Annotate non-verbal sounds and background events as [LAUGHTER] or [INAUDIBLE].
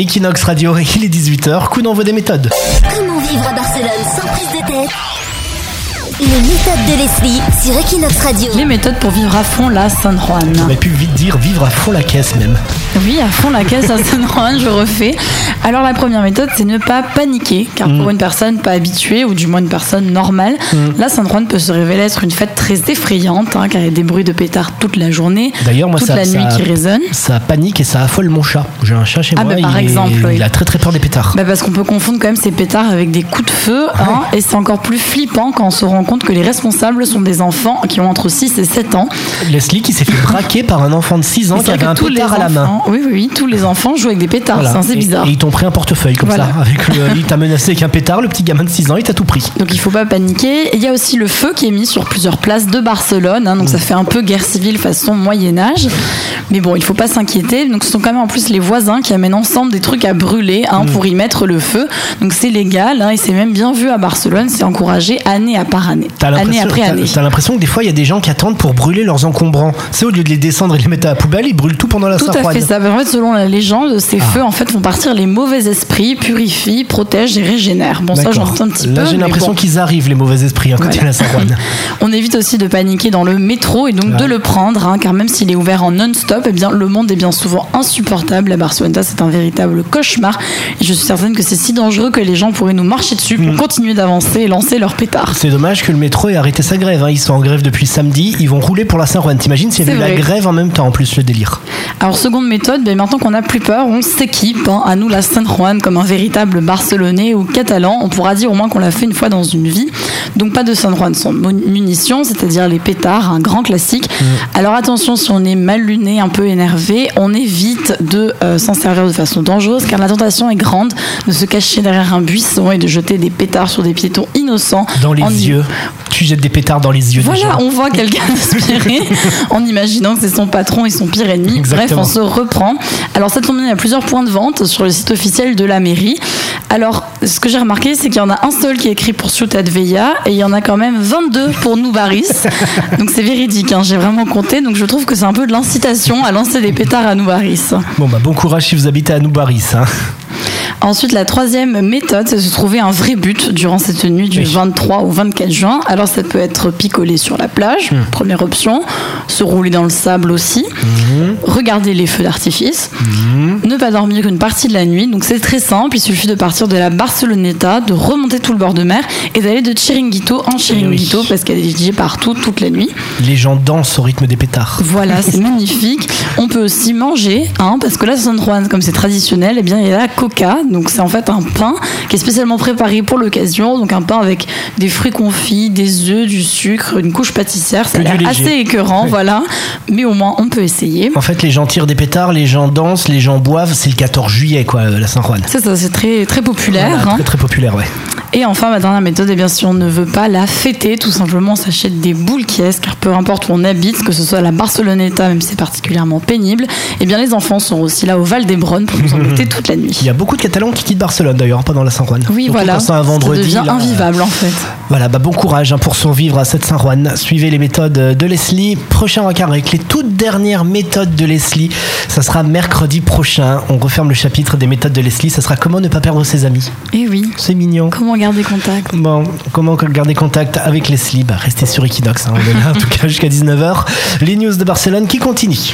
Equinox Radio, [LAUGHS] il est 18h, coup d'envoi des méthodes. Comment vivre à Barcelone sans prise de tête? Les méthodes de Leslie sur Equinox Radio. Les méthodes pour vivre à fond la San Juan. On aurait pu vite dire vivre à fond la caisse même. Oui, à fond la caisse [LAUGHS] à San Juan, je refais. Alors la première méthode, c'est ne pas paniquer, car Mm. pour une personne pas habituée, ou du moins une personne normale, la San Juan peut se révéler être une fête très effrayante, hein, car il y a des bruits de pétards toute la journée, D'ailleurs, moi, toute ça, la nuit ça- qui résonne. Ça panique et ça affole mon chat. J'ai un chat chez Ah, moi. bah, par il, est- exemple, oui. il a très très peur des pétards. Bah parce qu'on peut confondre quand même ces pétards avec des coups de feu, hein, et c'est encore plus flippant quand on se rend compte que les responsables sont des enfants qui ont entre 6 et 7 ans. Leslie qui s'est fait braquer par un enfant de 6 ans qui avait un pétard à la main. Enfants- Oui, oui, oui, tous les enfants jouent avec des pétards, Voilà. c'est Et- bizarre. Et, ils t'ont pris un portefeuille comme Voilà. ça. Avec le, [LAUGHS] il t'a menacé avec un pétard, le petit gamin de 6 ans, il t'a tout pris. Donc il faut pas paniquer. Il y a aussi le feu qui est mis sur plusieurs places de Barcelone. hein, donc ça fait un peu guerre civile façon Moyen Âge. Mais bon, il faut pas s'inquiéter. Donc ce sont quand même en plus les voisins qui amènent ensemble des trucs à brûler hein, pour y mettre le feu. Donc c'est légal hein, et c'est même bien vu à Barcelone. C'est encouragé année à par année, année après année. t'as l'impression que des fois il y a des gens qui attendent pour brûler leurs encombrants. C'est au lieu de les descendre et les mettre à la poubelle, ils brûlent tout pendant la Tout fait ça. En fait, selon la légende, ces Ah. feux en fait font partir les mauvais esprits, purifient, protègent et régénèrent. Bon, ça j'en D'accord. doute un petit Là, peu. j'ai l'impression bon. qu'ils arrivent, les mauvais esprits, à côté Voilà. la. [LAUGHS] On évite aussi de paniquer dans le métro et donc Ouais. de le prendre, hein, car même s'il est ouvert en non-stop, eh bien, le monde est bien souvent insupportable. À Barcelone, c'est un véritable cauchemar. Et je suis certaine que c'est si dangereux que les gens pourraient nous marcher dessus pour continuer d'avancer et lancer leurs pétards. C'est dommage que le métro ait arrêté sa grève. hein. Ils sont en grève depuis samedi. Ils vont rouler pour la Saint-Juan. T'imagines s'il y avait la grève en même temps, en plus, le délire. Alors, seconde méthode, ben, maintenant qu'on n'a plus peur, on s'équipe. hein, à nous, la San Juan, comme un véritable Barcelonais ou Catalan. On pourra dire au moins qu'on l'a fait une fois dans une vie. Donc, pas de San Juan sans munitions, c'est-à-dire les pétards, un grand classique. Alors, attention, si on est mal luné, un peu énervé, on évite de euh, s'en servir de façon dangereuse, car la tentation est grande de se cacher derrière un buisson et de jeter des pétards sur des piétons innocents. Dans les en- yeux. Tu jettes des pétards dans les yeux voilà, on voit quelqu'un [LAUGHS] aspirer en imaginant que c'est son patron et son pire ennemi. Exactement. Bref, on se reprend. Alors, ça tombe bien, il y a plusieurs points de vente sur le site officiel de la mairie. Alors, ce que j'ai remarqué, c'est qu'il y en a un seul qui est écrit pour Ciutat Vella et il y en a quand même 22 pour Noubaris. [LAUGHS] donc, c'est véridique, hein, j'ai vraiment compté. Donc, je trouve que c'est un peu de l'incitation à lancer des pétards à Noubaris. Bon, bah, bon courage si vous habitez à Noubaris. Hein. Ensuite, la troisième méthode, c'est de se trouver un vrai but durant cette nuit du Oui. 23 au 24 juin. Alors, ça peut être picoler sur la plage, Hmm. première option, se rouler dans le sable aussi, Hmm. regarder les feux d'artifice, ne pas dormir qu'une partie de la nuit. Donc, c'est très simple, il suffit de partir de la Barceloneta, de remonter tout le bord de mer et d'aller de Chiringuito en Chiringuito Eh oui. parce a des DJ partout toute la nuit. Les gens dansent au rythme des pétards. Voilà, [LAUGHS] c'est magnifique. On peut aussi manger, hein, parce que là, San Juan, comme c'est traditionnel, eh bien, il y a la coca. Donc, c'est en fait un pain qui est spécialement préparé pour l'occasion. Donc, un pain avec des fruits confits, des œufs, du sucre, une couche pâtissière. Ça a l'air assez écœurant, Oui. voilà. Mais au moins, on peut essayer. En fait, les gens tirent des pétards, les gens dansent, les gens boivent. C'est le 14 juillet, quoi, euh, la Saint-Juan. C'est ça, c'est très, très populaire. Voilà, hein. Très, très populaire, ouais. Et enfin, ma dernière méthode, eh bien, si on ne veut pas la fêter, tout simplement, on s'achète des boules qui car peu importe où on habite, que ce soit à la Barceloneta, même si c'est particulièrement pénible, eh bien, les enfants sont aussi là au Val d'Hebron pour nous embêter [LAUGHS] toute la nuit. Il y a beaucoup de Catalans qui quittent Barcelone, d'ailleurs, pendant la Saint-Juan. Oui, voilà. C'est un vendredi. Ça devient là, invivable, en fait. Voilà, bah bon courage hein, pour survivre à cette Saint-Juan. Suivez les méthodes de Leslie. Prochain rencard avec les toutes dernières méthodes de Leslie. Ça sera mercredi prochain. On referme le chapitre des méthodes de Leslie. Ça sera comment ne pas perdre ses amis. Et oui. C'est mignon. Comment garder contact comment garder contact avec Leslie bah, Restez sur Equinox. hein. On en tout cas jusqu'à 19h. Les news de Barcelone qui continuent.